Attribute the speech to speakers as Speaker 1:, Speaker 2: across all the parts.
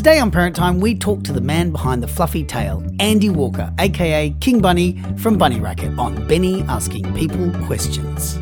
Speaker 1: Today on Parent Time, we talk to the man behind the fluffy tail, Andy Walker, aka King Bunny from Bunny Racket, on Benny Asking People Questions.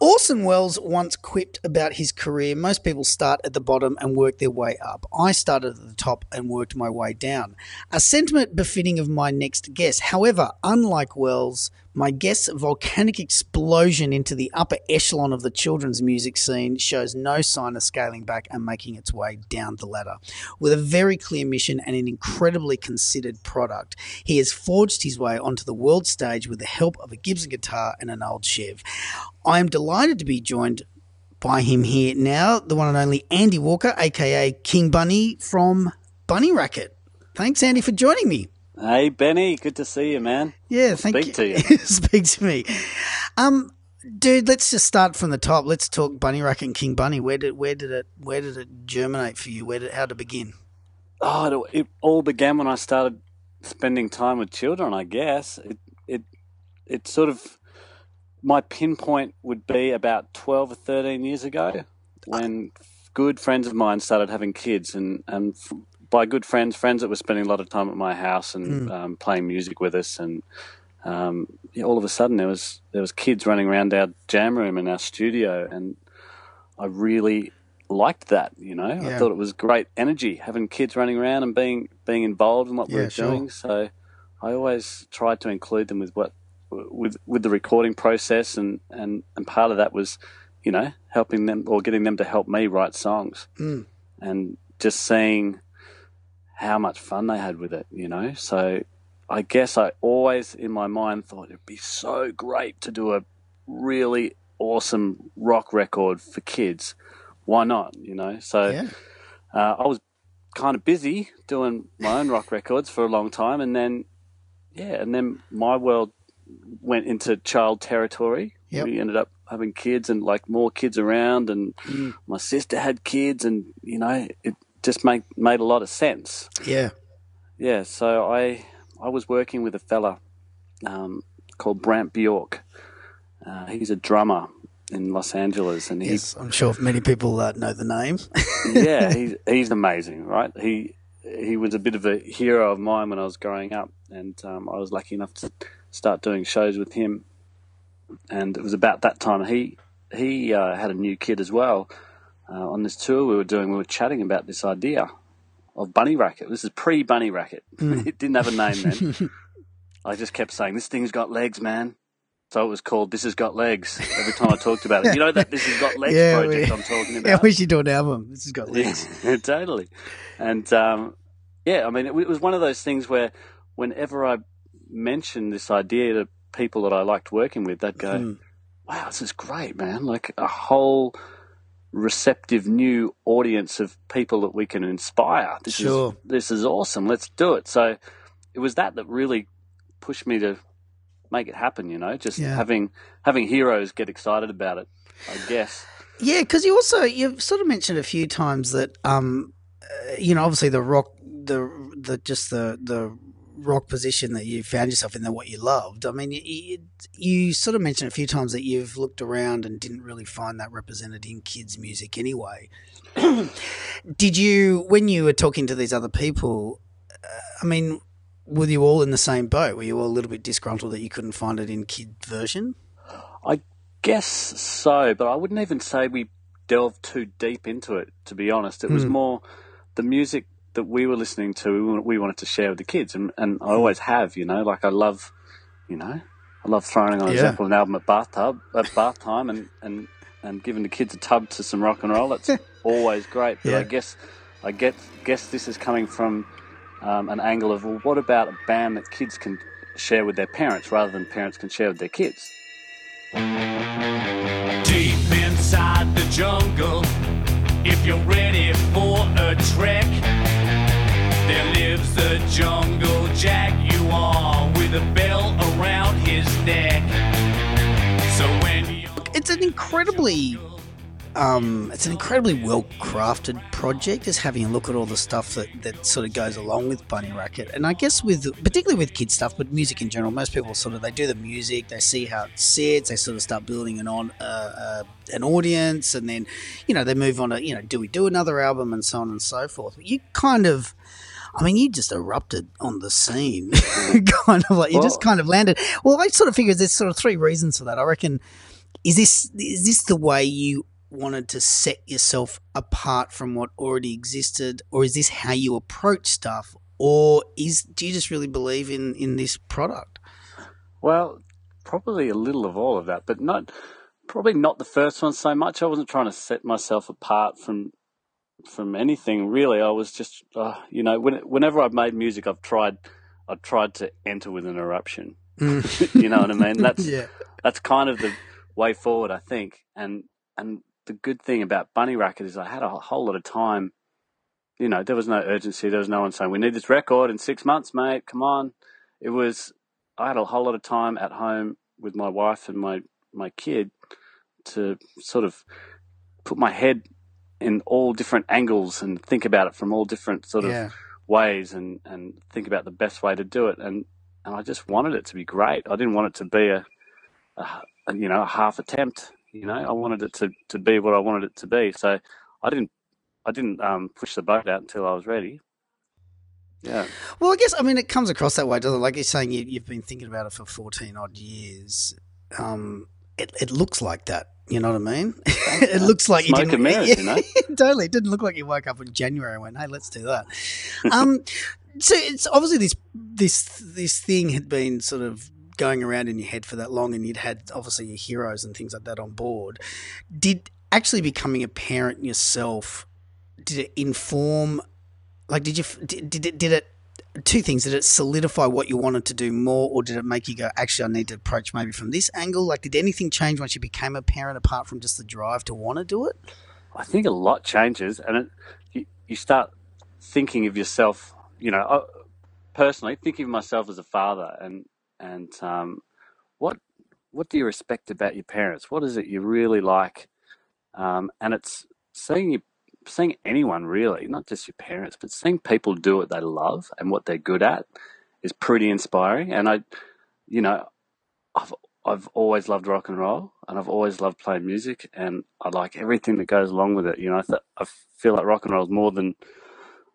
Speaker 1: Orson Welles once quipped about his career most people start at the bottom and work their way up. I started at the top and worked my way down. A sentiment befitting of my next guest. However, unlike Welles, my guest's volcanic explosion into the upper echelon of the children's music scene shows no sign of scaling back and making its way down the ladder. With a very clear mission and an incredibly considered product, he has forged his way onto the world stage with the help of a Gibson guitar and an old Chev. I am delighted to be joined by him here now, the one and only Andy Walker, aka King Bunny from Bunny Racket. Thanks, Andy, for joining me.
Speaker 2: Hey Benny, good to see you, man.
Speaker 1: Yeah, thank
Speaker 2: Speak
Speaker 1: you.
Speaker 2: to you.
Speaker 1: Speak to me. Um, dude, let's just start from the top. Let's talk Bunny Racket and King Bunny. Where did where did it where did it germinate for you? Where did how to begin?
Speaker 2: Oh, it, it all began when I started spending time with children. I guess it it it sort of my pinpoint would be about twelve or thirteen years ago when good friends of mine started having kids, and and by good friends, friends that were spending a lot of time at my house and um, playing music with us, and um, yeah, all of a sudden there was there was kids running around our jam room in our studio, and I really liked that. You know,
Speaker 1: Yeah.
Speaker 2: I thought it was great energy having kids running around and being being involved in what we
Speaker 1: Yeah,
Speaker 2: were
Speaker 1: sure.
Speaker 2: doing. So I always tried to include them with what with with the recording process, and and and part of that was, you know, helping them or getting them to help me write songs,
Speaker 1: Mm.
Speaker 2: and just seeing how much fun they had with it. You know, so. I guess I always in my mind thought it'd be so great to do a really awesome rock record for kids. Why not? You know, so
Speaker 1: Yeah.
Speaker 2: uh, I was kind of busy doing my own rock records for a long time, and then yeah, and then my world went into child territory.
Speaker 1: Yep.
Speaker 2: We ended up having kids and like more kids around, and
Speaker 1: Mm.
Speaker 2: my sister had kids, and you know, it just made made a lot of sense.
Speaker 1: Yeah.
Speaker 2: Yeah, so I I was working with a fella um, called Brant Bjork. Uh, he's a drummer in Los Angeles, and he
Speaker 1: Yes, I'm sure many people uh, know the name.
Speaker 2: yeah, he's he's amazing, right? He he was a bit of a hero of mine when I was growing up, and um, I was lucky enough to start doing shows with him. And it was about that time he he uh, had a new kid as well. Uh, on this tour we were doing, we were chatting about this idea of Bunny Racket. This is pre Bunny Racket. it didn't have a name then. I just kept saying, "This thing's got legs, man." So it was called "This Has Got Legs." Every time I talked about it, you know that "This Has Got Legs"
Speaker 1: Yeah,
Speaker 2: project
Speaker 1: we-
Speaker 2: I'm talking about.
Speaker 1: yeah, we should do an album. This has got legs.
Speaker 2: Yeah, totally. And um, yeah, I mean, it, it was one of those things where whenever I mentioned this idea to people that I liked working with, they'd go,
Speaker 1: Mm.
Speaker 2: "Wow, this is great, man! Like a whole receptive new audience of people that we can inspire. This
Speaker 1: Sure.
Speaker 2: is this is awesome. Let's do it." So it was that that really pushed me to make it happen. You know, just
Speaker 1: Yeah.
Speaker 2: having having heroes get excited about it. I guess.
Speaker 1: Yeah, because you also you've sort of mentioned a few times that um, uh, you know, obviously the rock, the the just the the rock position that you found yourself in, that what you loved. I mean, you, you, you sort of mentioned a few times that you've looked around and didn't really find that represented in kids' music anyway. Did you, when you were talking to these other people? Uh, I mean, were you all in the same boat? Were you all a little bit disgruntled that you couldn't find it in kid version?
Speaker 2: I guess so, but I wouldn't even say we delved too deep into it. To be honest, it was
Speaker 1: Hmm.
Speaker 2: more the music that we were listening to. We wanted to share with the kids, and, and. I always have. You know, like I love, you know, I love throwing on a
Speaker 1: Yeah.
Speaker 2: Zeppelin album at bathtub at bath time, and and and giving the kids a tub to some rock and roll. That's always great. But
Speaker 1: Yeah.
Speaker 2: I guess I get guess this is coming from um, an angle of well, what about a band that kids can share with their parents rather than parents can share with their kids?
Speaker 3: Deep inside the jungle, if you're ready for a trek, there lives the jungle jaguar with a bell around his neck. So when you
Speaker 1: it's an incredibly um, it's an incredibly well crafted project. Just having a look at all the stuff that, that sort of goes along with Bunny Racket, and I guess with particularly with kid stuff, but music in general. Most people sort of they do the music, they see how it sits, they sort of start building an on uh, uh, an audience, and then you know they move on to you know do we do another album and so on and so forth. You kind of I mean, you just erupted on the scene, kind of like you well, just kind of landed. Well, I sort of figured there's sort of three reasons for that. I reckon is this is this the way you wanted to set yourself apart from what already existed, or is this how you approach stuff, or is do you just really believe in in this product?
Speaker 2: Well, probably a little of all of that, but not probably not the first one so much. I wasn't trying to set myself apart from from anything really. I was just, uh, you know, when, whenever I've made music, I've tried, I've tried to enter with an eruption. Mm. you know what I mean? That's yeah. that's kind of the way forward, I think. And and the good thing about Bunny Racket is I had a whole lot of time. You know, there was no urgency. There was no one saying we need this record in six months, mate. Come on. It was. I had a whole lot of time at home with my wife and my my kid to sort of put my head in all different angles and think about it from all different sort of ways and, and think about the best way to do it. And, and I just wanted it to be great. I didn't want it to be a, a, a you know, a half attempt. You know, I wanted it to, to be what I wanted it to be. So I didn't I didn't um, push the boat out until I was ready. Yeah.
Speaker 1: Well, I guess I mean it comes across that way, doesn't it? Like you're saying, you, have been thinking about it for fourteen odd years. Um, it, it looks like that you know what I mean? it looks like
Speaker 2: Smoke
Speaker 1: you didn't.
Speaker 2: Mirrors, you know?
Speaker 1: totally. It didn't look like you woke up in January and went, "Hey, let's do that." um, so it's obviously this this this thing had been sort of going around in your head for that long, and you'd had obviously your heroes and things like that on board. Did actually becoming a parent yourself? Did it inform? Like, did you did did did it two things. Did it solidify what you wanted to do more, or did it make you go, actually, I need to approach maybe from this angle? Like, did anything change once you became a parent apart from just the drive to want to do it?
Speaker 2: I think a lot changes, and it, you, you start thinking of yourself, you know, uh, personally, thinking of myself as a father and, and um, what, what do you respect about your parents? What is it you really like? Um, and it's seeing your seeing anyone really, not just your parents, but seeing people do what they love and what they're good at is pretty inspiring. And I, you know, I've I've always loved rock and roll, and I've always loved playing music, and I like everything that goes along with it. You know, I, th- I feel like rock and roll is more than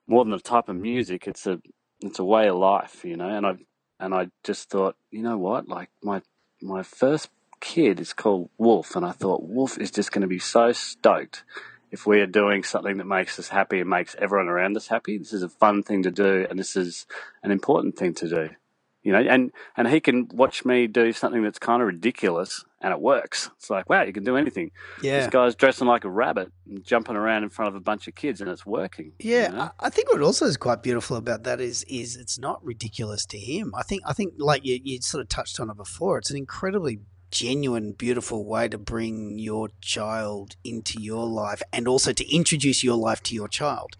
Speaker 2: more than a type of music. It's a it's a way of life. You know, and I and I just thought, you know what, like my my first kid is called Wolf, and I thought Wolf is just going to be so stoked if we are doing something that makes us happy and makes everyone around us happy, this is a fun thing to do and this is an important thing to do. You know, and, and he can watch me do something that's kind of ridiculous and it works. It's like, wow, you can do anything. Yeah. This guy's dressing like a rabbit and jumping around in front of a bunch of kids and it's working.
Speaker 1: Yeah. You know? I think what also is quite beautiful about that is is it's not ridiculous to him. I think I think like you, you sort of touched on it before, it's an incredibly genuine, beautiful way to bring your child into your life and also to introduce your life to your child.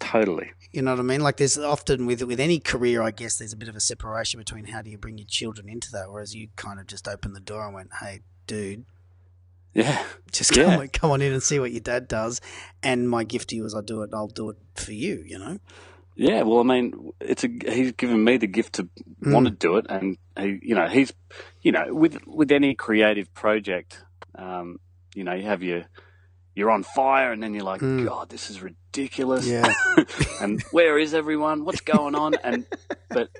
Speaker 2: Totally.
Speaker 1: You know what I mean? Like there's often with with any career, I guess there's a bit of a separation between how do you bring your children into that, whereas you kind of just opened the door and went, "Hey, dude,
Speaker 2: yeah,
Speaker 1: just come yeah. on, come on in and see what your dad does." And my gift to you is I do it. I'll do it for you. You know.
Speaker 2: Yeah, well, I mean, it's a he's given me the gift to mm. want to do it, and he, you know, he's, you know, with with any creative project, um, you know, you have your you're on fire, and then you're like, mm. God, this is ridiculous.
Speaker 1: Yeah.
Speaker 2: and where is everyone? What's going on? And but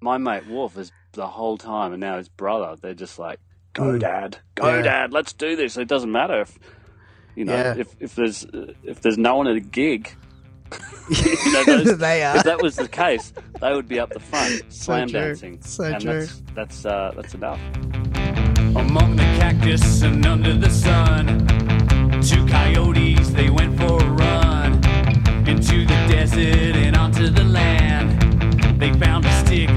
Speaker 2: my mate Wolf is the whole time, and now his brother, they're just like, Go, mm. Dad, go, yeah. Dad, let's do this. It doesn't matter if, you know, yeah. if if there's if there's no one at a gig you know, those, they are. If that was the case, they would be up the front, slam true. dancing.
Speaker 1: So
Speaker 2: and
Speaker 1: true.
Speaker 2: That's that's, uh, that's enough.
Speaker 3: Among the cactus and under the sun, two coyotes they went for a run into the desert and onto the land. They found a stick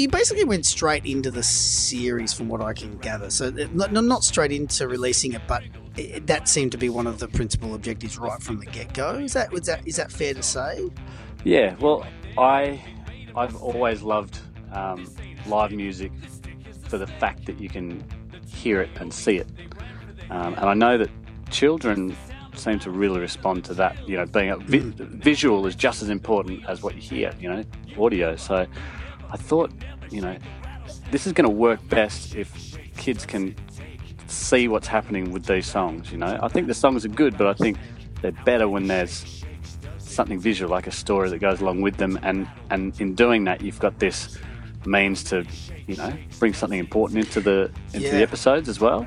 Speaker 1: you basically went straight into the series, from what I can gather. So not, not straight into releasing it, but it, that seemed to be one of the principal objectives right from the get go. Is that was that is that fair to say?
Speaker 2: Yeah, well, I I've always loved um, live music for the fact that you can hear it and see it, um, and I know that children seem to really respond to that. You know, being a vi- visual is just as important as what you hear. You know, audio. So I thought, you know, this is going to work best if kids can see what's happening with these songs. You know, I think the songs are good, but I think they're better when there's something visual, like a story that goes along with them. And and in doing that, you've got this means to, you know, bring something important into the into
Speaker 1: Yeah.
Speaker 2: the episodes as well.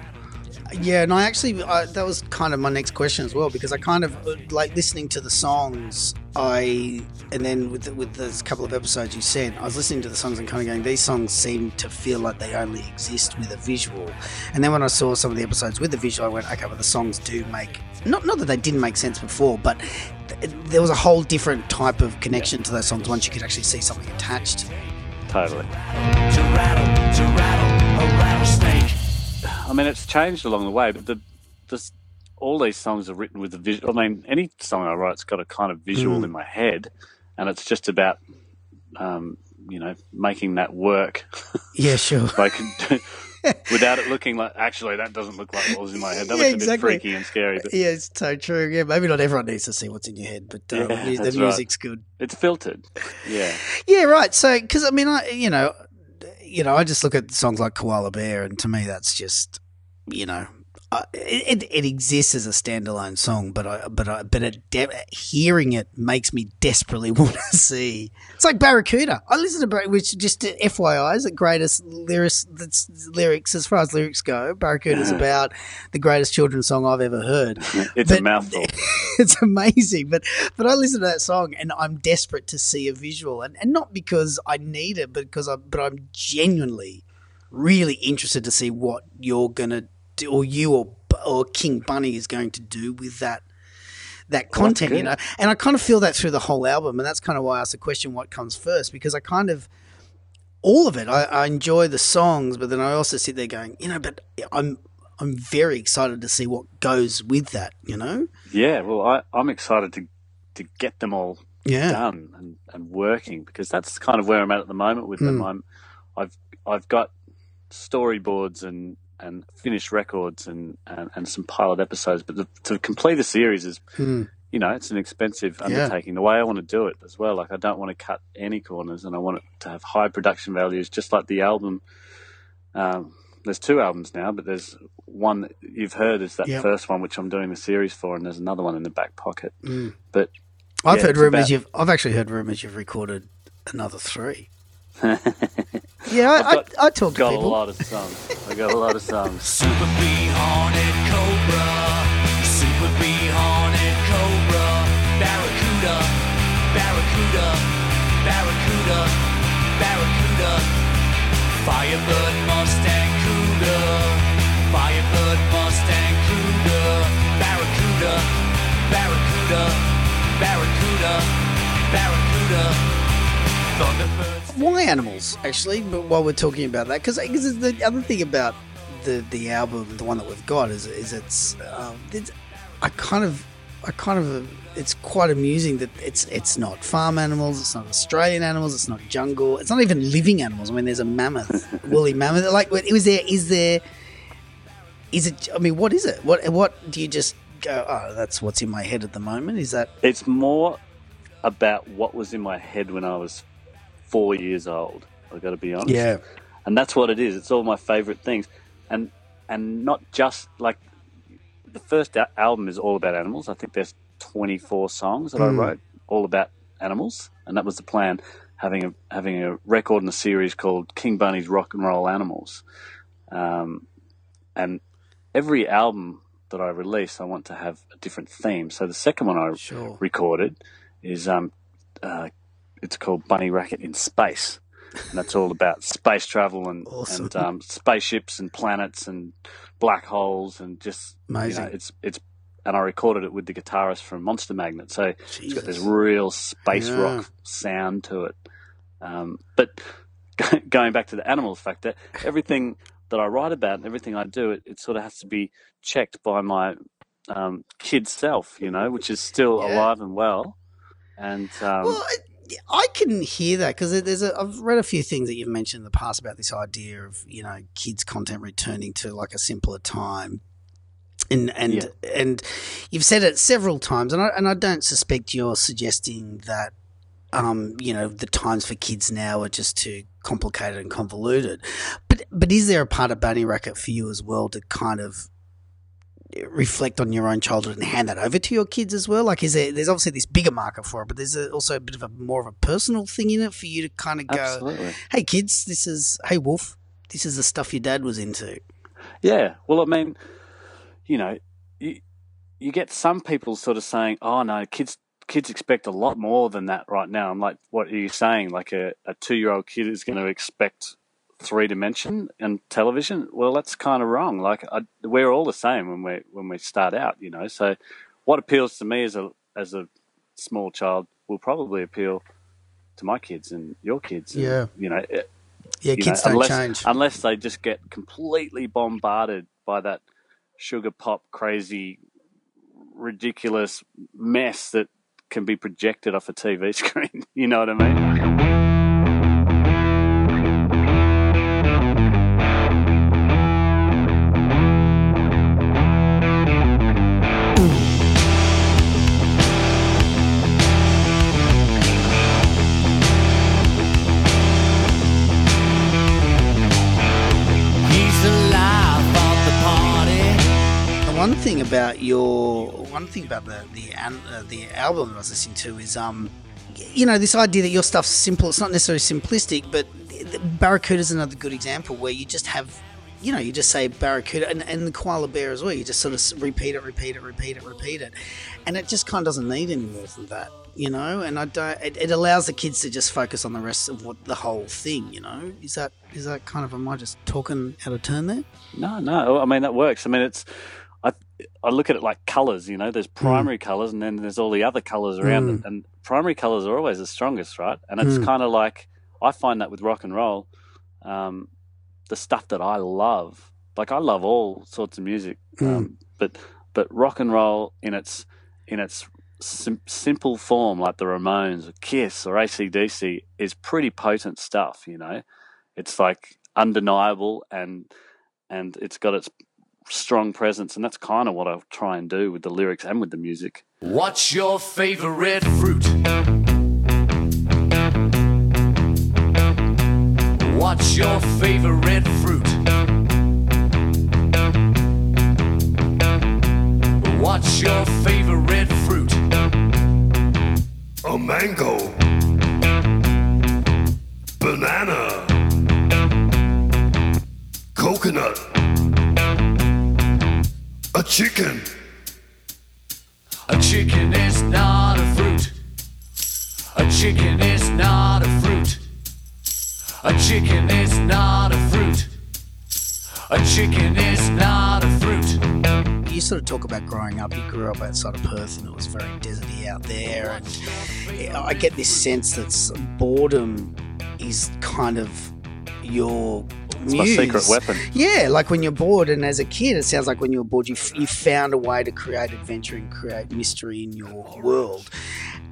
Speaker 1: Yeah, and I actually I, that was kind of my next question as well because I kind of like listening to the songs. I and then with the, with those couple of episodes you said, I was listening to the songs and kind of going, these songs seem to feel like they only exist with a visual. And then when I saw some of the episodes with the visual, I went, okay, well the songs do make not not that they didn't make sense before, but th- there was a whole different type of connection to those songs once you could actually see something attached.
Speaker 2: Totally.
Speaker 3: To rattle, to rattle, a rattlesnake.
Speaker 2: I mean, it's changed along the way, but the this all these songs are written with the visual. I mean, any song I write's got a kind of visual
Speaker 1: Mm.
Speaker 2: in my head, and it's just about, um, you know, making that work.
Speaker 1: Yeah, sure.
Speaker 2: like without it looking like actually that doesn't look like what was in my head. That
Speaker 1: Yeah,
Speaker 2: looks a
Speaker 1: exactly.
Speaker 2: bit freaky and scary, but
Speaker 1: Yeah, it's so true. Yeah, maybe not everyone needs to see what's in your head, but um,
Speaker 2: Yeah,
Speaker 1: the
Speaker 2: that's right.
Speaker 1: music's good.
Speaker 2: it's filtered. Yeah,
Speaker 1: Yeah, right. So, because I mean, I you know, you know, I just look at songs like Koala Bear, and to me, that's just you know, uh, it, it, exists as a standalone song, but I but I but it de- hearing it makes me desperately want to see. It's like Barracuda. I listen to Bar- which just FYI is the greatest lyrics that's lyrics as far as lyrics go. Barracuda is about the greatest children's song I've ever heard
Speaker 2: it's a mouthful.
Speaker 1: it's amazing. But but I listen to that song and I'm desperate to see a visual, and, and not because I need it, but because I but I'm genuinely really interested to see what you're gonna do, or you or or King Bunny is going to do with that that content, you know. And I kind of feel that through the whole album, and that's kind of why I asked the question, what comes first? Because I kind of all of it. I, I enjoy the songs, but then I also sit there going, you know, but I'm I'm very excited to see what goes with that, you know.
Speaker 2: Yeah, well, I, I'm excited to to get them all
Speaker 1: Yeah.
Speaker 2: done and, and working because that's kind of where I'm at at the moment with them.
Speaker 1: Hmm.
Speaker 2: I'm I've I've got storyboards and and finished records and, and, and some pilot episodes, but the, to complete a series is
Speaker 1: Hmm.
Speaker 2: you know it's an expensive
Speaker 1: Yeah.
Speaker 2: undertaking. The way I want to do it as well, like I don't want to cut any corners, and I want it to have high production values, just like the album. Um, there's two albums now, but there's one that you've heard is that
Speaker 1: Yep.
Speaker 2: first one, which I'm doing the series for, and there's another one in the back pocket.
Speaker 1: Mm.
Speaker 2: But
Speaker 1: I've
Speaker 2: Yeah,
Speaker 1: heard rumors
Speaker 2: about-
Speaker 1: you've. I've actually heard rumors you've recorded another three. Yeah, I,
Speaker 2: I've got-
Speaker 1: I, I talk to
Speaker 2: got a lot of songs. I got a lot of songs.
Speaker 3: Super bee Hornet cobra. Super bee Hornet cobra. Barracuda. Barracuda. Barracuda. Barracuda. Firebird Mustang Cougar. Firebird Mustang Cougar. Barracuda. Barracuda. Barracuda. Barracuda.
Speaker 1: Animals? Actually, but while we're talking about that, because the other thing about the the album, the one that we've got, is is it's, um, it's I kind of I kind of it's quite amusing that it's it's not farm animals, it's not Australian animals, it's not jungle, it's not even living animals. I mean, there's a mammoth, woolly mammoth. Like, it was there? Is there? Is it? I mean, what is it? What what do you just go? Oh, that's what's in my head at the moment. Is that?
Speaker 2: It's more about what was in my head when I was four years old. I got to be honest. Yeah, and that's what it is. It's all my favorite things, and and not just like the first album is all about animals. I think there's 24 songs that I
Speaker 1: Mm.
Speaker 2: wrote all about animals, and that was the plan. Having a having a record in a series called King Bunny's Rock and Roll Animals, um, and every album that I release, I want to have a different theme. So the second one I
Speaker 1: Sure.
Speaker 2: recorded is um, uh, it's called Bunny Racket in Space, and that's all about space travel and
Speaker 1: Awesome.
Speaker 2: and um, spaceships and planets and black holes and just you know,
Speaker 1: Amazing.
Speaker 2: it's it's and I recorded it with the guitarist from Monster Magnet, so it's got this real space
Speaker 1: Yeah.
Speaker 2: rock sound to it. Um, but going back to the animals factor, everything that I write about and everything I do, it, it sort of has to be checked by my um, kid self, you know, which is still
Speaker 1: Yeah.
Speaker 2: alive and well. And um,
Speaker 1: Well, I can hear that because there's a. I've read a few things that you've mentioned in the past about this idea of you know kids content returning to like a simpler time, and and
Speaker 2: Yeah.
Speaker 1: and you've said it several times, and I and I don't suspect you're suggesting that. Um, you know, the times for kids now are just too complicated and convoluted. But but is there a part of Bunny Racket for you as well to kind of reflect on your own childhood and hand that over to your kids as well? Like, is there? There's obviously this bigger market for it, but there's a, also a bit of a more of a personal thing in it for you to kind of go,
Speaker 2: absolutely.
Speaker 1: "Hey, kids, this is hey Wolf, this is the stuff your dad was into."
Speaker 2: Yeah. Well, I mean, you know, you, you get some people sort of saying, "Oh no, kids kids expect a lot more than that right now." I'm like, "What are you saying? Like a, a two year old kid is going to expect three dimension and television?" Well, that's kind of wrong. Like I, we're all the same when we when we start out, you know. So, what appeals to me as a as a small child will probably appeal to my kids and your kids. And,
Speaker 1: Yeah.
Speaker 2: You know, it-
Speaker 1: Yeah,
Speaker 2: you
Speaker 1: kids
Speaker 2: know,
Speaker 1: don't
Speaker 2: unless,
Speaker 1: change.
Speaker 2: unless they just get completely bombarded by that sugar pop crazy ridiculous mess that can be projected off a TV screen. You know what I mean?
Speaker 1: Your one thing about the the uh, the album I was listening to is um you know this idea that your stuff's simple it's not necessarily simplistic but Barracuda is another good example where you just have you know you just say Barracuda and, and the koala bear as well you just sort of repeat it repeat it repeat it repeat it and it just kind of doesn't need any more than that you know and I don't it, it allows the kids to just focus on the rest of what the whole thing you know is that is that kind of am I just talking out of turn there
Speaker 2: No, no. I mean that works. I mean it's. I I look at it like colours. You know, there's primary colours, and then there's all the other colours around it. And primary colours are always the strongest, right? And it's
Speaker 1: Mm.
Speaker 2: kind of like I find that with rock and roll, um, the stuff that I love. Like I love all sorts of music, um, but but rock and roll in its in its sim- simple form, like the Ramones or Kiss or ACDC, is pretty potent stuff. You know, it's like undeniable and and it's got its strong presence, and that's kind of what I try and do with the lyrics and with the music.
Speaker 3: What's your favorite fruit? What's your favorite fruit? What's your favorite fruit?
Speaker 4: A mango. Banana. Coconut. A chicken.
Speaker 3: A chicken is not a fruit. A chicken is not a fruit. A chicken is not a fruit. A chicken is not a fruit.
Speaker 1: you sort of talk about growing up. You grew up outside of Perth, and it was very deserty out there. And I get this sense that boredom is kind of your
Speaker 2: It's my secret weapon.
Speaker 1: Yeah, like when you're bored, and as a kid, it sounds like when you were bored, you, f- you found a way to create adventure and create mystery in your world.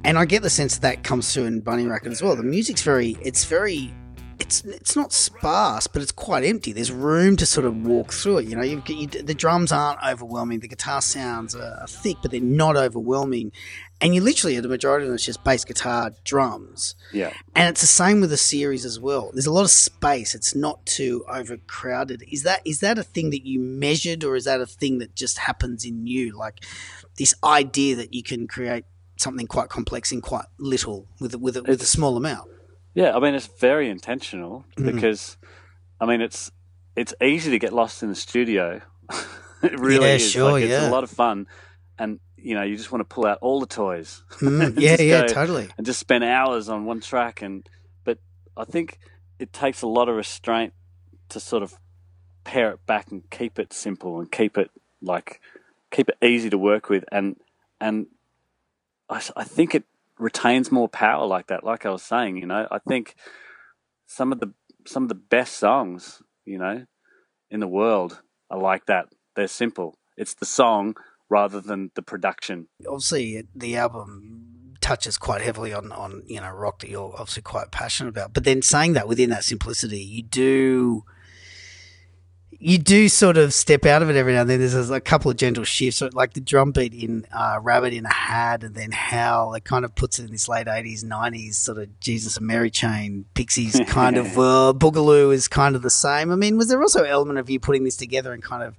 Speaker 1: And I get the sense that, that comes through in Bunny Racket as well. The music's very, it's very, it's it's not sparse, but it's quite empty. There's room to sort of walk through it. You know, you, you, the drums aren't overwhelming. The guitar sounds are, are thick, but they're not overwhelming. And you literally, the majority of them is just bass guitar, drums.
Speaker 2: Yeah.
Speaker 1: And it's the same with the series as well. There's a lot of space. It's not too overcrowded. Is that is that a thing that you measured, or is that a thing that just happens in you? Like this idea that you can create something quite complex in quite little with a, with a, with a small amount.
Speaker 2: Yeah, I mean it's very intentional
Speaker 1: Mm.
Speaker 2: because I mean it's it's easy to get lost in the studio. it really
Speaker 1: Yeah,
Speaker 2: is.
Speaker 1: sure,
Speaker 2: like, it's
Speaker 1: yeah.
Speaker 2: a lot of fun, and you know you just want to pull out all the toys.
Speaker 1: Mm, yeah, yeah, totally.
Speaker 2: and just spend hours on one track. And but I think it takes a lot of restraint to sort of pare it back and keep it simple and keep it like keep it easy to work with. And and I, I think it retains more power like that. Like I was saying, you know, I think some of the some of the best songs, you know, in the world are like that. They're simple. It's the song rather than the production.
Speaker 1: Obviously, the album touches quite heavily on, on you know rock that you're obviously quite passionate about. But then saying that within that simplicity, you do you do sort of step out of it every now and then. There's a couple of gentle shifts, so like the drum beat in uh, "Rabbit in a Hat," and then Howl. it kind of puts it in this late '80s, '90s sort of Jesus and Mary chain, Pixies kind of uh, Boogaloo is kind of the same. I mean, was there also an element of you putting this together and kind of,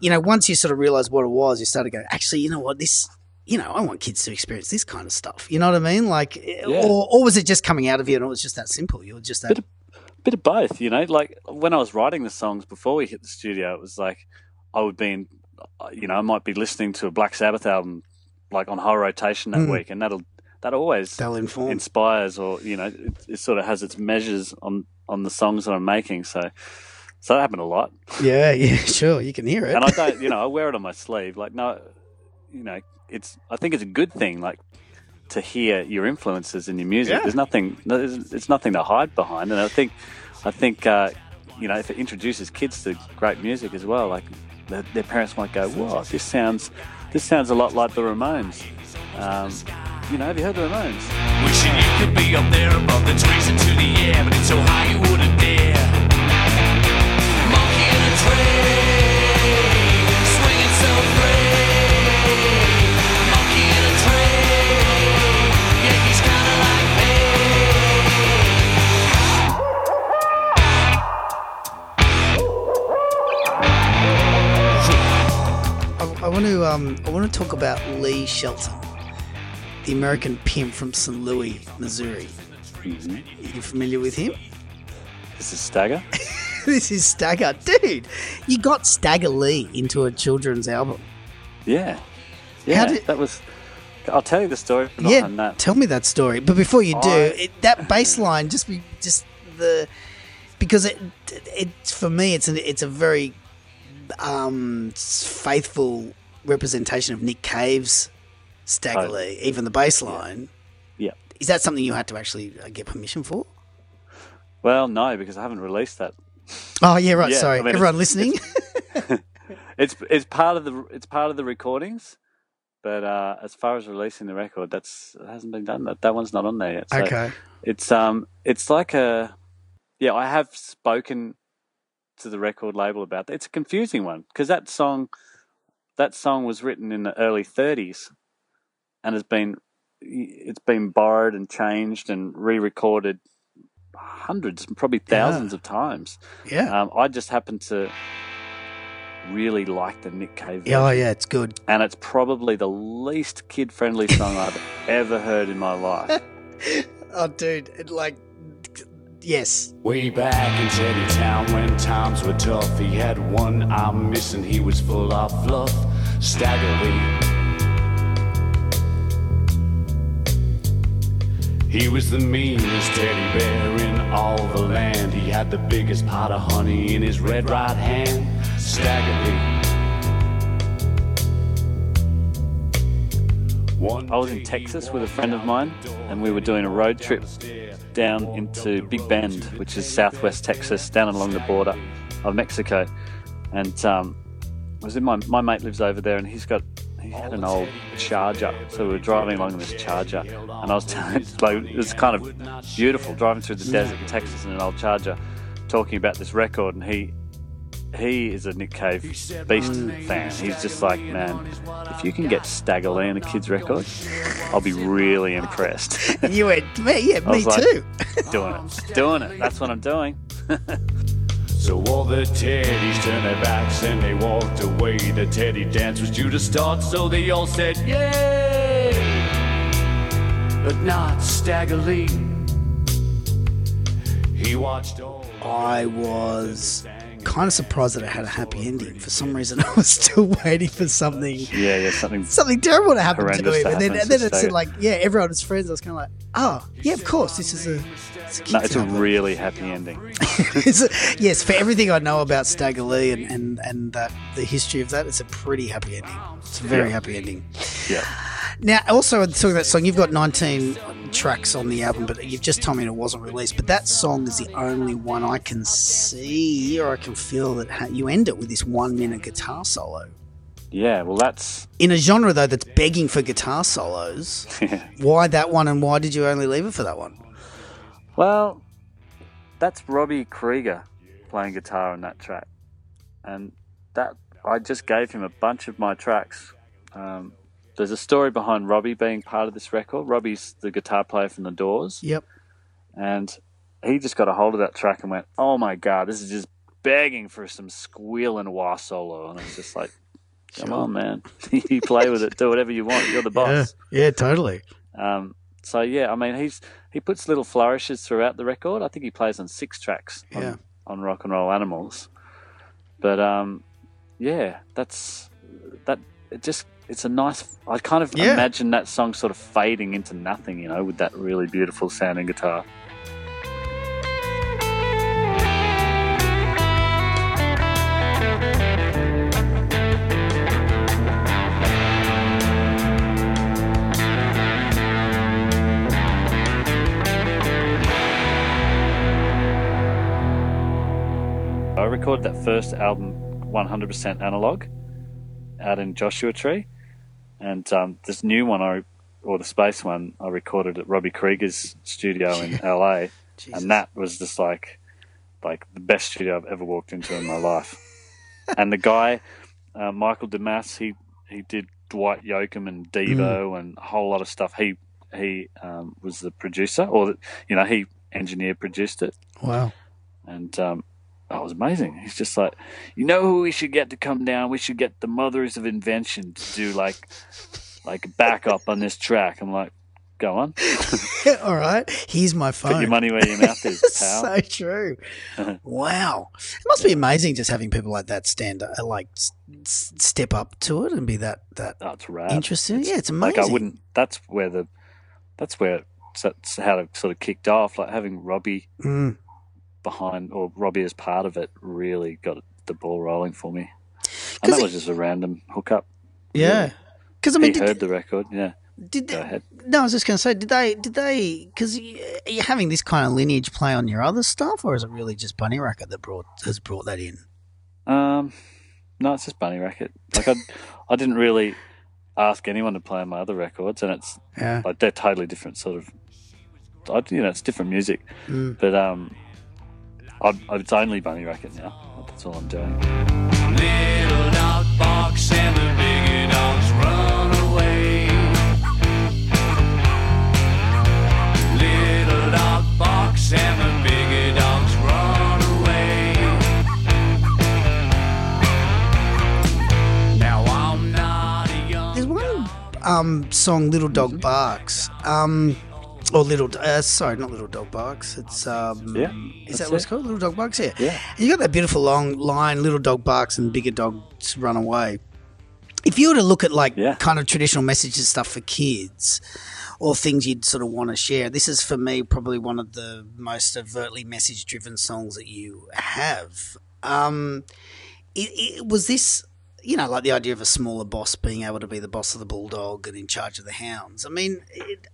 Speaker 1: you know, once you sort of realized what it was, you started going, actually, you know what, this. You know, I want kids to experience this kind of stuff. You know what I mean? Like, or, or was it just coming out of you and it was just that simple? You were just that.
Speaker 2: Bit of- bit of both, you know. Like when I was writing the songs before we hit the studio, it was like I would be in, you know, I might be listening to a Black Sabbath album like on high rotation that
Speaker 1: Mm.
Speaker 2: week, and that'll that always
Speaker 1: They'll inform.
Speaker 2: inspires or you know it, it sort of has its measures on on the songs that I'm making. So so that happened a lot,
Speaker 1: Yeah, yeah, sure. You can hear it.
Speaker 2: and I don't, you know, I wear it on my sleeve. Like no, you know, it's I think it's a good thing. Like. To hear your influences in your music,
Speaker 1: Yeah.
Speaker 2: there's nothing. There's, it's nothing to hide behind, and I think, I think, uh, you know, if it introduces kids to great music as well, like their, their parents might go, "Wow, this sounds, this sounds a lot like the Ramones." Um, you know, have you heard the Ramones?
Speaker 3: Wishing you could be up there above the trees into the air, but it's so high you wouldn't dare.
Speaker 1: Want to um, I want to talk about Lee Shelton, the American pimp from St. Louis, Missouri.
Speaker 2: Mm-hmm.
Speaker 1: Are you familiar with him?
Speaker 2: This is Stagger.
Speaker 1: this is Stagger, dude. You got Stagger Lee into a children's album.
Speaker 2: Yeah, yeah.
Speaker 1: How did-
Speaker 2: that was. I'll tell you the story
Speaker 1: yeah,
Speaker 2: that.
Speaker 1: tell me that story. But before you do,
Speaker 2: I-
Speaker 1: it, that bass line just be just the because it it for me it's a it's a very um faithful representation of Nick Cave's Stagger
Speaker 2: Oh.
Speaker 1: Lee, even the bass line.
Speaker 2: Yeah.
Speaker 1: Is that something you had to actually uh, get permission for?
Speaker 2: Well, no, because I haven't released that.
Speaker 1: Oh yeah, right.
Speaker 2: Yeah,
Speaker 1: Sorry,
Speaker 2: I mean,
Speaker 1: everyone
Speaker 2: it's-
Speaker 1: listening.
Speaker 2: It's it's part of the it's part of the recordings, but uh, as far as releasing the record, that's it hasn't been done. That that one's not on there yet. So
Speaker 1: okay.
Speaker 2: It's um it's like a yeah. I have spoken to the record label about that. It's a confusing one because that song that song was written in the early 30s and has been it's been borrowed and changed and re-recorded hundreds, probably thousands of times.
Speaker 1: Yeah.
Speaker 2: Um, I just happen to really like the Nick Cave
Speaker 1: yeah. Oh yeah, it's good.
Speaker 2: and it's probably the least kid-friendly song I've ever heard in my life.
Speaker 1: Oh, dude, it, like, yes.
Speaker 3: Way back in Teddy Town when times were tough, he had one arm missing, he was full of fluff. Stagger Lee. He was the meanest teddy bear in all the land. He had the biggest pot of honey in his red right hand. Stagger Lee.
Speaker 2: I was in Texas with a friend of mine, and we were doing a road trip down into Big Bend, which is southwest Texas, down along the border of Mexico. And um, was in my my mate lives over there, and he's got he had an old Charger, so we were driving along in this Charger, and I was telling like, it was kind of beautiful driving through the desert in Texas in an old Charger, talking about this record, and he he is a Nick Cave beast fan. He's just like, man, if you can get Stagger Lee in a kid's record, I'll be really impressed.
Speaker 1: And you went, me, yeah, me
Speaker 2: like-
Speaker 1: too.
Speaker 2: doing it, doing it. That's what I'm doing.
Speaker 3: So all the teddies turned their backs and they walked away. The teddy dance was due to start, so they all said, Yay! But not Stagger Lee. He watched all.
Speaker 1: I was kind of surprised that it had a happy ending. For some reason, I was still waiting for something.
Speaker 2: Yeah, yeah, something.
Speaker 1: Something terrible to happen to him, and then, and then it said like, yeah, everyone was friends. I was kind of like, oh, yeah, of course, this is a, it's a
Speaker 2: No, it's a really happy ending.
Speaker 1: A- yes, for everything I know about Stagger Lee and and and that the history of that, it's a pretty happy ending. It's a very
Speaker 2: Yeah.
Speaker 1: happy ending.
Speaker 2: Yeah.
Speaker 1: Now, also talking about that song, you've got 19 tracks on the album, but you've just told me it wasn't released. But that song is the only one I can see or I can feel that ha- you end it with this one minute guitar solo.
Speaker 2: Yeah, well, that's
Speaker 1: In a genre, though, that's begging for guitar solos. why that one and why did you only leave it for that one?
Speaker 2: well, that's Robbie Krieger playing guitar on that track, and that I just gave him a bunch of my tracks. Um, there's a story behind Robbie being part of this record. Robbie's the guitar player from the Doors,
Speaker 1: Yep.
Speaker 2: and he just got a hold of that track and went, "Oh my god, this is just begging for some squeal and wah solo," and it's just like. Come on, man! you play with it. Do whatever you want. You're the boss.
Speaker 1: Yeah, totally.
Speaker 2: Um, so yeah, I mean, he's he puts little flourishes throughout the record. I think he plays on six tracks on,
Speaker 1: Yeah.
Speaker 2: on Rock and Roll Animals. But um, yeah, that's that. It just it's a nice. I kind of
Speaker 1: Yeah.
Speaker 2: imagine that song sort of fading into nothing, you know, with that really beautiful sounding guitar. I recorded that first album 100% analog out in Joshua Tree, and um, this new one, I or the space one, I recorded at Robbie Krieger's studio in LA,
Speaker 1: Jesus.
Speaker 2: and that was just like like the best studio I've ever walked into in my life. and the guy, uh, Michael Demas, he he did Dwight Yoakam and Devo and a whole lot of stuff. He he um, was the producer, or you know, he engineer produced it
Speaker 1: Wow.
Speaker 2: and um, that was amazing. He's just like, you know who we should get to come down? We should get the mothers of invention to do like like backup on this track. I'm like, go on,
Speaker 1: All right. Here's my phone.
Speaker 2: put your money where your mouth is, pal.
Speaker 1: so true. wow. It must be amazing just having people like that stand, uh, like, s- step up to it and be that, that
Speaker 2: That's rad.
Speaker 1: interesting. yeah, it's amazing.
Speaker 2: Like I wouldn't. That's where the. That's where that's how it sort of kicked off. Like having Robbie
Speaker 1: Mm.
Speaker 2: Behind or Robbie as part of it really got the ball rolling for me. And that
Speaker 1: it-
Speaker 2: was just a random hookup.
Speaker 1: Yeah. Because, I mean,
Speaker 2: he
Speaker 1: did,
Speaker 2: heard the record. Yeah,
Speaker 1: did they, go
Speaker 2: ahead.
Speaker 1: no, I was just going to say, did they, did they, because you're having this kind of lineage play on your other stuff, or is it really just Bunny Racket that brought, has brought that in?
Speaker 2: Um, no, it's just Bunny Racket. Like I, I didn't really ask anyone to play on my other records, and it's
Speaker 1: Yeah.
Speaker 2: like they're totally different sort of. I, you know, it's different music,
Speaker 1: Mm.
Speaker 2: but um, I, it's only Bunny Racket now. That's all I'm doing.
Speaker 3: Little dog barks and the bigger dogs run away. Little dog barks and the bigger dogs run away. Now I'm not a young
Speaker 1: There's one um, song, Little Dog Barks. Um, or Little, uh, sorry, not Little Dog Barks. It's, um,
Speaker 2: Yeah,
Speaker 1: is that what it's
Speaker 2: it.
Speaker 1: called? Little Dog Barks? Yeah.
Speaker 2: Yeah.
Speaker 1: And you got that beautiful long line, Little Dog Barks and Bigger Dogs Run Away. If you were to look at like
Speaker 2: Yeah.
Speaker 1: kind of traditional messages stuff for kids or things you'd sort of want to share, this is for me probably one of the most overtly message driven songs that you have. Um, it, it, was this, you know, like the idea of a smaller boss being able to be the boss of the bulldog and in charge of the hounds? I mean, it,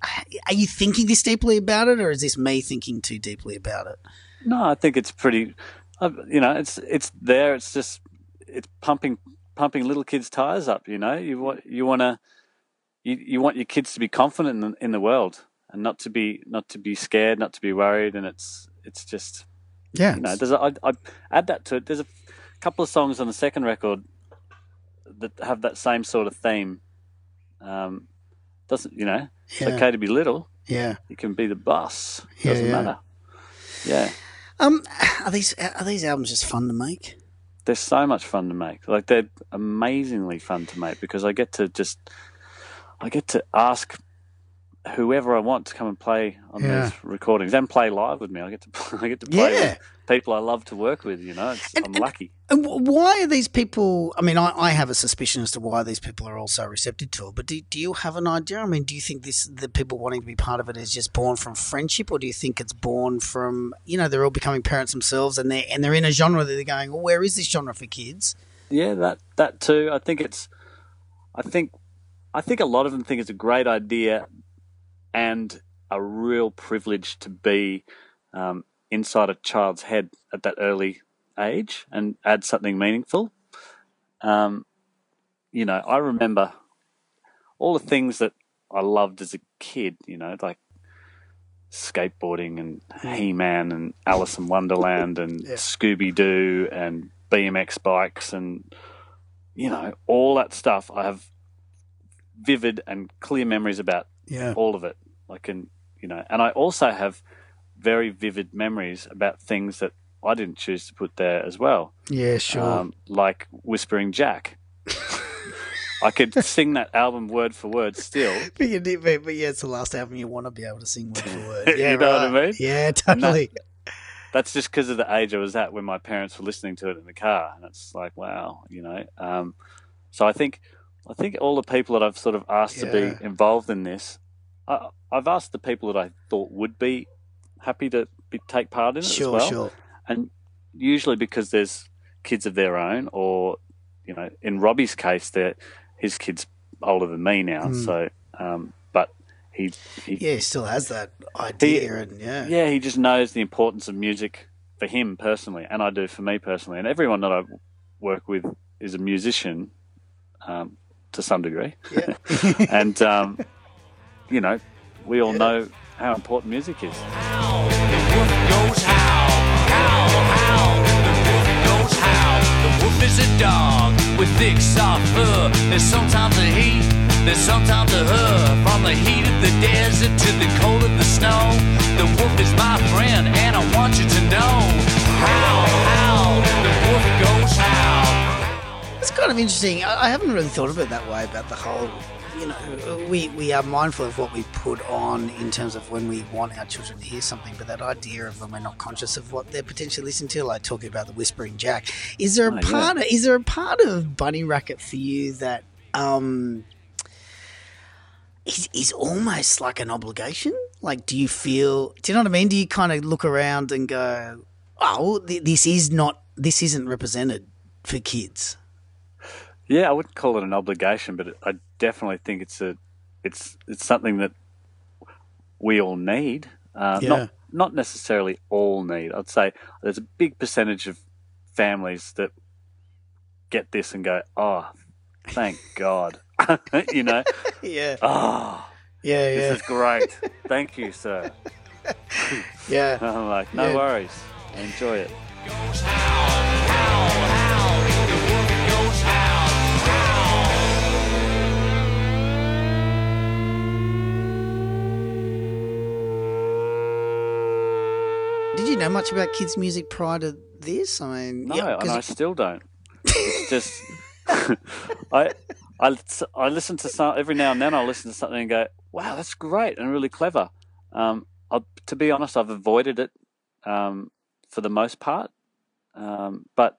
Speaker 1: are you thinking this deeply about it, or is this me thinking too deeply about it?
Speaker 2: No, I think it's pretty. uh, You know, it's it's there. It's just it's pumping pumping little kids' tires up. You know, you want you want to you, you want your kids to be confident in the, in the world and not to be not to be scared, not to be worried. And it's it's just
Speaker 1: Yeah.
Speaker 2: you know, there's a, I, I add that to it. There's a couple of songs on the second record that have that same sort of theme. Um, doesn't you know? It's
Speaker 1: Yeah.
Speaker 2: okay to be little.
Speaker 1: yeah.
Speaker 2: You can be the boss.
Speaker 1: Yeah,
Speaker 2: Doesn't
Speaker 1: yeah.
Speaker 2: matter. Yeah.
Speaker 1: Um, are these are these albums just fun to make?
Speaker 2: they're so much fun to make. Like they're amazingly fun to make because I get to just I get to ask whoever I want to come and play on
Speaker 1: Yeah.
Speaker 2: these recordings and play live with me. I get to I get to play
Speaker 1: Yeah.
Speaker 2: with people I love to work with. You know, it's,
Speaker 1: And-
Speaker 2: I'm
Speaker 1: and-
Speaker 2: lucky.
Speaker 1: And why are these people? I mean, I, I have a suspicion as to why these people are also receptive to it. But do, do you have an idea? I mean, do you think this the people wanting to be part of it is just born from friendship, or do you think it's born from you know they're all becoming parents themselves and they and they're in a genre that they're going, well, where is this genre for kids?
Speaker 2: Yeah, that that too. I think it's. I think, I think a lot of them think it's a great idea, and a real privilege to be um, inside a child's head at that early age and add something meaningful. Um, you know, I remember all the things that I loved as a kid, you know, like skateboarding and He Man and Alice in Wonderland and
Speaker 1: Yeah.
Speaker 2: Scooby Doo and BMX bikes and, you know, all that stuff. I have vivid and clear memories about
Speaker 1: Yeah.
Speaker 2: all of it. I can, you know, and I also have very vivid memories about things that I didn't choose to put there as well
Speaker 1: Yeah, sure.
Speaker 2: um, like Whispering Jack. I could sing that album word for word still.
Speaker 1: but, you did, but, but yeah, it's the last album you want to be able to sing word for word. Yeah, You
Speaker 2: know what I mean?
Speaker 1: Yeah, totally.
Speaker 2: That's just because of the age I was at when my parents were listening to it in the car, and it's like, wow, you know. Um, so I think, I think all the people that I've sort of asked to be involved in this, I, I've asked the people that I thought would be happy to be, take part in it
Speaker 1: Sure,
Speaker 2: as well.
Speaker 1: sure.
Speaker 2: and usually because there's kids of their own, or you know, in Robbie's case, they're his kids older than me now,
Speaker 1: Mm.
Speaker 2: so um, but he, he
Speaker 1: Yeah, he still has that idea, and yeah,
Speaker 2: yeah, he just knows the importance of music for him personally, and I do for me personally, and everyone that I work with is a musician um, to some degree,
Speaker 1: yeah.
Speaker 2: and um, you know, we all know how important music is.
Speaker 3: Howl, the wolf goes howl, howl, howl. The wolf goes howl. The wolf is a dog with thick, soft fur. There's sometimes a heat, there's sometimes a her. From the heat of the desert to the cold of the snow. The wolf is my friend, and I want you to know.
Speaker 1: It's kind of interesting. I, I haven't really thought of it that way about the whole. You know, we we are mindful of what we put on in terms of when we want our children to hear something, but that idea of when we're not conscious of what they're potentially listening to, like talking about the whispering Jack, is there a
Speaker 2: Oh, yeah.
Speaker 1: part? Of, is there a part of Bunny Racket for you that um is is almost like an obligation? Like, do you feel? Do you know what I mean? Do you kind of look around and go, "Oh, th- this is not. This isn't represented for kids."
Speaker 2: Yeah, I wouldn't call it an obligation, but I definitely think it's a it's it's something that we all need. Uh,
Speaker 1: Yeah.
Speaker 2: Not not necessarily all need. I'd say there's a big percentage of families that get this and go, "Oh, thank God," you know.
Speaker 1: Yeah,
Speaker 2: Oh,
Speaker 1: yeah,
Speaker 2: this
Speaker 1: yeah,
Speaker 2: is great. Thank you, sir.
Speaker 1: yeah.
Speaker 2: I'm like, no
Speaker 1: Yeah.
Speaker 2: worries. Enjoy it.
Speaker 1: You know much about kids' music prior to this? I mean,
Speaker 2: No,
Speaker 1: yeah,
Speaker 2: and I still don't. It's just I I I listen to some every now and then. I listen to something and go, "Wow, that's great and really clever." Um, I, to be honest, I've avoided it um, for the most part, um, but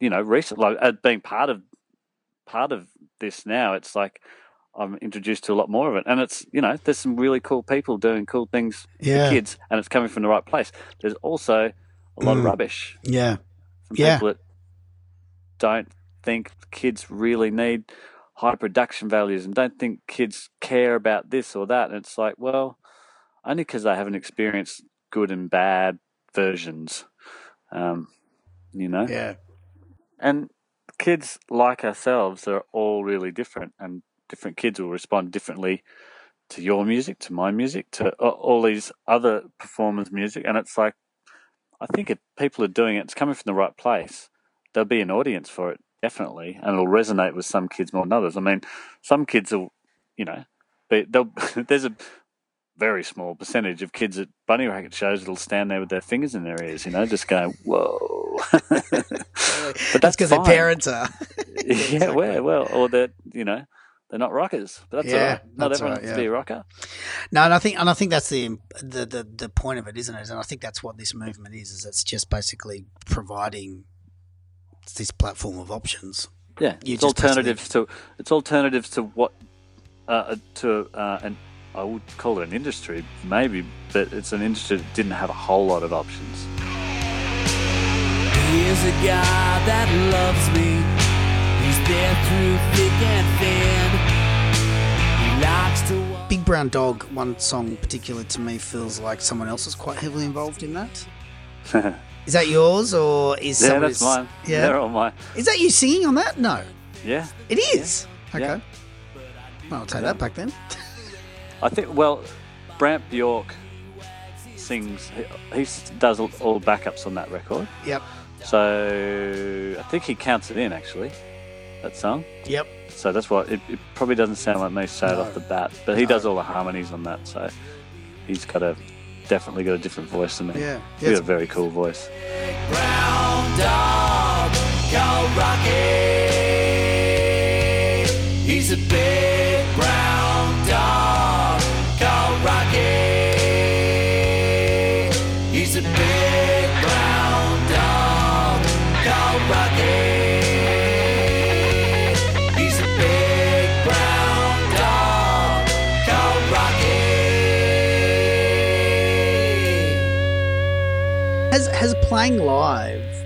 Speaker 2: you know, recently, like, uh, being part of part of this now, it's like I'm introduced to a lot more of it, and it's you know, there's some really cool people doing cool things
Speaker 1: yeah,
Speaker 2: for kids, and it's coming from the right place. There's also a lot of
Speaker 1: Mm.
Speaker 2: rubbish
Speaker 1: yeah,
Speaker 2: from
Speaker 1: Yeah.
Speaker 2: people that don't think kids really need high production values and don't think kids care about this or that. And it's like, well, only because they haven't experienced good and bad versions, um, you know?
Speaker 1: yeah,
Speaker 2: And kids like ourselves are all really different, and different kids will respond differently to your music, to my music, to all these other performers' music. And it's like, I think if people are doing it, it's coming from the right place. There'll be an audience for it, definitely, and it'll resonate with some kids more than others. I mean, some kids will, you know, there's a very small percentage of kids at bunny racket shows that'll stand there with their fingers in their ears, you know, just going, whoa. but
Speaker 1: that's because their parents are.
Speaker 2: yeah, well, well, or they're you know they're not rockers, but that's
Speaker 1: Yeah,
Speaker 2: all right. Not
Speaker 1: that's
Speaker 2: everyone
Speaker 1: right,
Speaker 2: has to be a rocker.
Speaker 1: No, and I think and I think that's the, the the the point of it, isn't it? And I think that's what this movement is. Is it's just basically providing this platform of options.
Speaker 2: Yeah,
Speaker 1: You
Speaker 2: it's
Speaker 1: just
Speaker 2: alternatives to it's alternatives to what uh, to uh, and I would call it an industry maybe, but it's an industry that didn't have a whole lot of options.
Speaker 3: Here's a guy that loves me. He's there through thick and thin.
Speaker 1: Big Brown Dog, one song particular to me feels like someone else is quite heavily involved in that. Is that yours or is
Speaker 2: yeah, that's mine.
Speaker 1: Yeah.
Speaker 2: They're all mine.
Speaker 1: Is that you singing on that? No.
Speaker 2: Yeah.
Speaker 1: It is. Okay.
Speaker 2: Yeah.
Speaker 1: Well, I'll take that back then.
Speaker 2: I think, well, Brant Bjork sings, he, he does all, all backups on that record.
Speaker 1: Yep.
Speaker 2: So I think he counts it in, actually, that song.
Speaker 1: Yep.
Speaker 2: So that's why it, it probably doesn't sound like me straight
Speaker 1: No.
Speaker 2: off the bat, but he
Speaker 1: No.
Speaker 2: does all the harmonies on that. So he's got a definitely got a different voice than me.
Speaker 1: Yeah.
Speaker 2: He's got a very cool voice.
Speaker 3: brown dog called Rocky. He's a big
Speaker 1: playing live,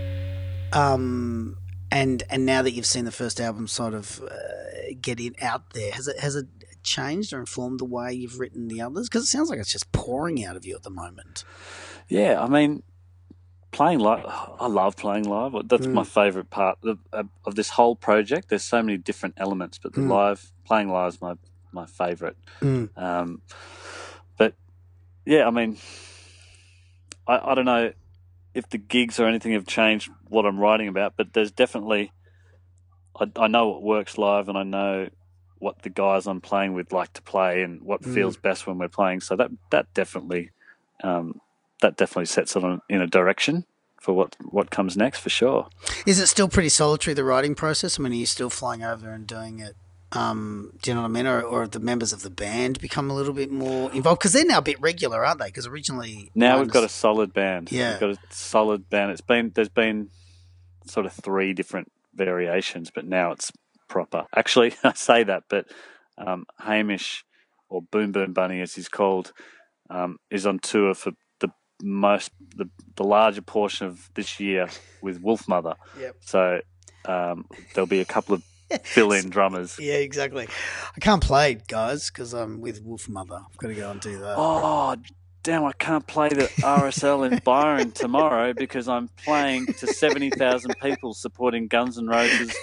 Speaker 1: um, and and now that you've seen the first album, sort of uh, getting out there, has it has it changed or informed the way you've written the others? Because it sounds like it's just pouring out of you at the moment.
Speaker 2: Yeah, I mean, playing live. I love playing live. That's
Speaker 1: Mm.
Speaker 2: my favourite part of, of of this whole project. There's so many different elements, but the
Speaker 1: Mm.
Speaker 2: live playing live is my my favourite.
Speaker 1: Mm.
Speaker 2: Um, but yeah, I mean, I, I don't know if the gigs or anything have changed what I'm writing about, but there's definitely I, I know what works live, and I know what the guys I'm playing with like to play, and what
Speaker 1: Mm.
Speaker 2: feels best when we're playing. So that that definitely um, that definitely sets it on, in a direction for what what comes next for sure.
Speaker 1: Is it still pretty solitary the writing process? I mean, are you still flying over and doing it? Um, do you know what I mean? Or, or the members of the band become a little bit more involved? Because they're now a bit regular, aren't they? Because originally,
Speaker 2: Now we've got a solid band.
Speaker 1: Yeah.
Speaker 2: we've got a solid band. It's been there's been sort of three different variations, but now it's proper. Actually, I say that, but um, Hamish or Boom Boom Bunny, as he's called, um, is on tour for the most the the larger portion of this year with Wolfmother.
Speaker 1: Yep.
Speaker 2: So um, there'll be a couple of fill-in drummers.
Speaker 1: Yeah, exactly. I can't play, guys, because I'm with Wolfmother. I've got to go and do that.
Speaker 2: Oh, damn, I can't play the RSL in Byron tomorrow because I'm playing to 70,000 people supporting Guns N' Roses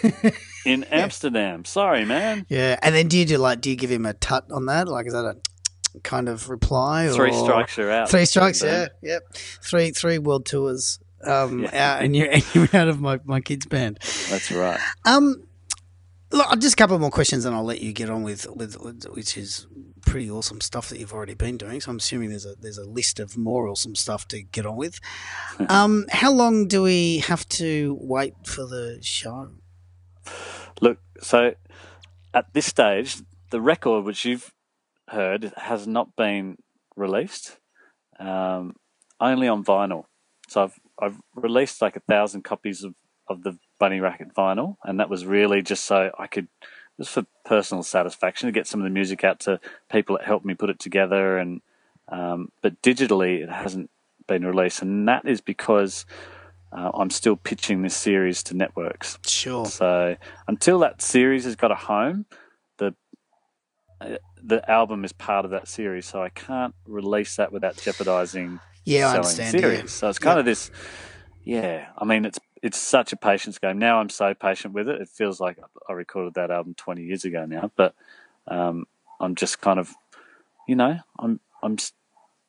Speaker 2: in Amsterdam. Sorry, man.
Speaker 1: Yeah, and then do you do like do you give him a tut on that? Like is that a kind of reply?
Speaker 2: Three
Speaker 1: or-
Speaker 2: strikes, you're out.
Speaker 1: Three strikes. Yeah, yep. Three three world tours. Um,
Speaker 2: Yeah.
Speaker 1: out, and you're and you're out of my my kids' band.
Speaker 2: That's right.
Speaker 1: Um, look, just a couple more questions, and I'll let you get on with, with with which is pretty awesome stuff that you've already been doing. So I'm assuming there's a there's a list of more awesome stuff to get on with. Um, how long do we have to wait for the show?
Speaker 2: Look, so at this stage, the record which you've heard has not been released, um, only on vinyl. So I've I've released like a thousand copies of, of the Bunny Racket vinyl, and that was really just so I could just for personal satisfaction to get some of the music out to people that helped me put it together. And um, but digitally, it hasn't been released, and that is because uh, I'm still pitching this series to networks.
Speaker 1: Sure.
Speaker 2: So until that series has got a home, the uh, the album is part of that series. So I can't release that without jeopardizing
Speaker 1: Yeah, I understand.
Speaker 2: series.
Speaker 1: Yeah.
Speaker 2: So it's kind of this. Yeah, I mean it's it's such a patience game. Now I'm so patient with it. It feels like I recorded that album 20 years ago now, but um, I'm just kind of, you know, I'm I'm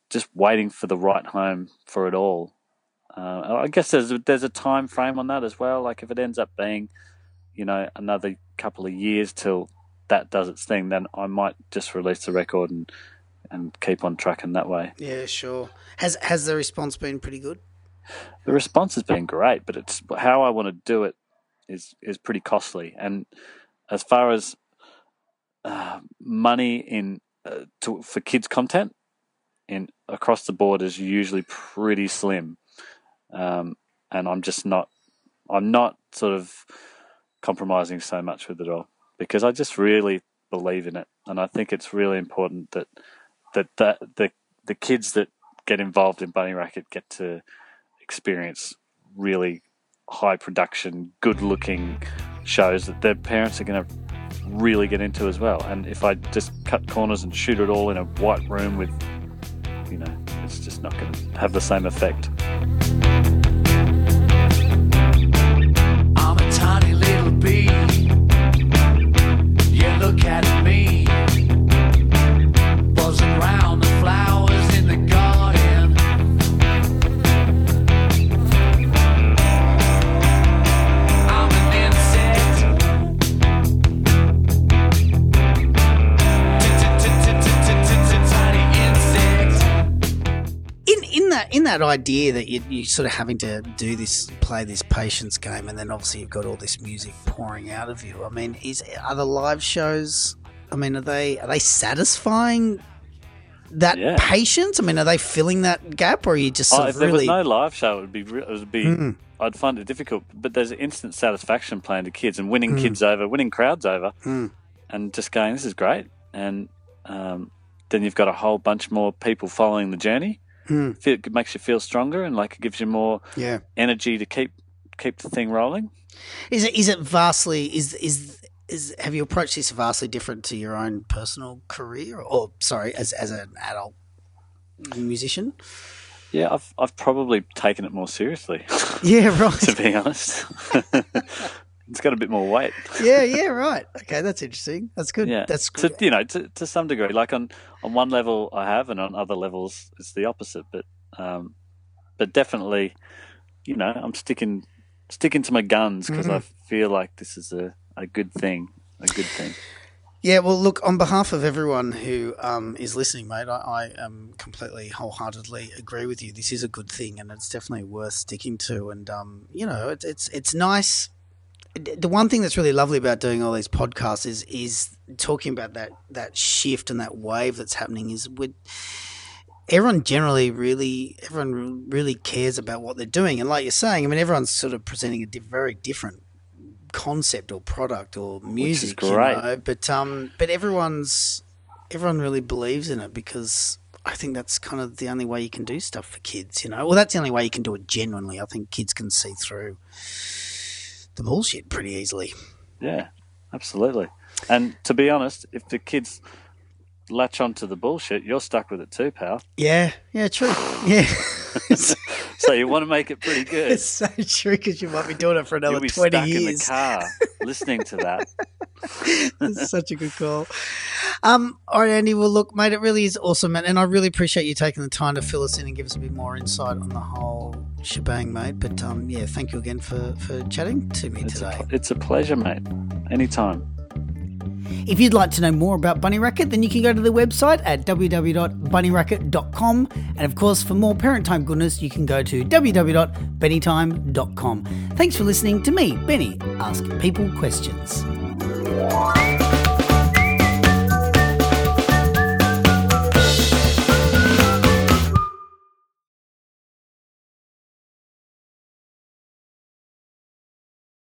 Speaker 2: just waiting for the right home for it all. Uh, I guess there's a, there's a time frame on that as well. Like if it ends up being, you know, another couple of years till that does its thing, then I might just release the record and and keep on tracking that way.
Speaker 1: Yeah, sure. Has has the response been pretty good?
Speaker 2: The response has been great, but it's how I want to do it is is pretty costly. And as far as uh, money in uh, to, for kids content in across the board is usually pretty slim, um, and I'm just not I'm not sort of compromising so much with it all because I just really believe in it, and I think it's really important that that, that the the kids that get involved in Bunny Racket get to experience really high production, good looking shows that their parents are going to really get into as well. And if I just cut corners and shoot it all in a white room with, you know, it's just not going to have the same effect.
Speaker 3: I'm a tiny little bee. Look at in
Speaker 1: that idea that you you sort of having to do this play this patience game and then obviously you've got all this music pouring out of you i mean is are the live shows i mean are they are they satisfying that
Speaker 2: Yeah.
Speaker 1: patience i mean are they filling that gap or are you just
Speaker 2: Oh, if
Speaker 1: of
Speaker 2: there was no live show, it would be it would be.
Speaker 1: Mm.
Speaker 2: I'd find it difficult. But there's instant satisfaction playing to kids and winning kids over, winning crowds over,
Speaker 1: Mm.
Speaker 2: and just going, "This is great." And um, then you've got a whole bunch more people following the journey.
Speaker 1: Mm.
Speaker 2: Feel, it makes you feel stronger and like it gives you more
Speaker 1: yeah
Speaker 2: energy to keep keep the thing rolling.
Speaker 1: is it is it vastly is is is have you approached this vastly different to your own personal career or sorry as as an adult musician
Speaker 2: Yeah, I've I've probably taken it more seriously,
Speaker 1: yeah right
Speaker 2: to be honest. it's got a bit more weight.
Speaker 1: yeah, yeah, right. Okay, that's interesting. That's good.
Speaker 2: Yeah,
Speaker 1: That's good.
Speaker 2: to, you know to, to some degree. Like on on one level, I have, and on other levels, it's the opposite. But um, but definitely, you know, I'm sticking sticking to my guns because
Speaker 1: Mm-hmm.
Speaker 2: I feel like this is a, a good thing, a good thing.
Speaker 1: Yeah, well, look, on behalf of everyone who um, is listening, mate, I, I um, completely wholeheartedly agree with you. This is a good thing, and it's definitely worth sticking to. And um, you know, it's it's it's nice. The one thing that's really lovely about doing all these podcasts is is talking about that that shift and that wave that's happening. Is with everyone generally really everyone really cares about what they're doing, and like you're saying, I mean, everyone's sort of presenting a di- very different concept or product or music,
Speaker 2: great.
Speaker 1: you know. But um, but everyone's everyone really believes in it because I think that's kind of the only way you can do stuff for kids, you know. Well, that's the only way you can do it genuinely. I think kids can see through the bullshit pretty easily.
Speaker 2: Yeah, absolutely. And to be honest, if the kids latch onto the bullshit, you're stuck with it too, pal.
Speaker 1: Yeah, yeah, true. Yeah,
Speaker 2: So you want to make it pretty good.
Speaker 1: it's so true because you might be doing it for
Speaker 2: You'll
Speaker 1: another
Speaker 2: be
Speaker 1: twenty
Speaker 2: stuck in the car listening to that.
Speaker 1: That's such a good call. Um, all right, Andy. Well, look, mate, it really is awesome, man, and I really appreciate you taking the time to fill us in and give us a bit more insight on the whole shebang, mate. But um, yeah, thank you again for for chatting to me
Speaker 2: It's
Speaker 1: today.
Speaker 2: a, it's a pleasure, mate. Anytime.
Speaker 1: If you'd like to know more about Bunny Racket, then you can go to the website at www.bunnyracket.com. And of course, for more parent time goodness, you can go to www.bennytime.com. Thanks for listening to me, Benny, ask people questions.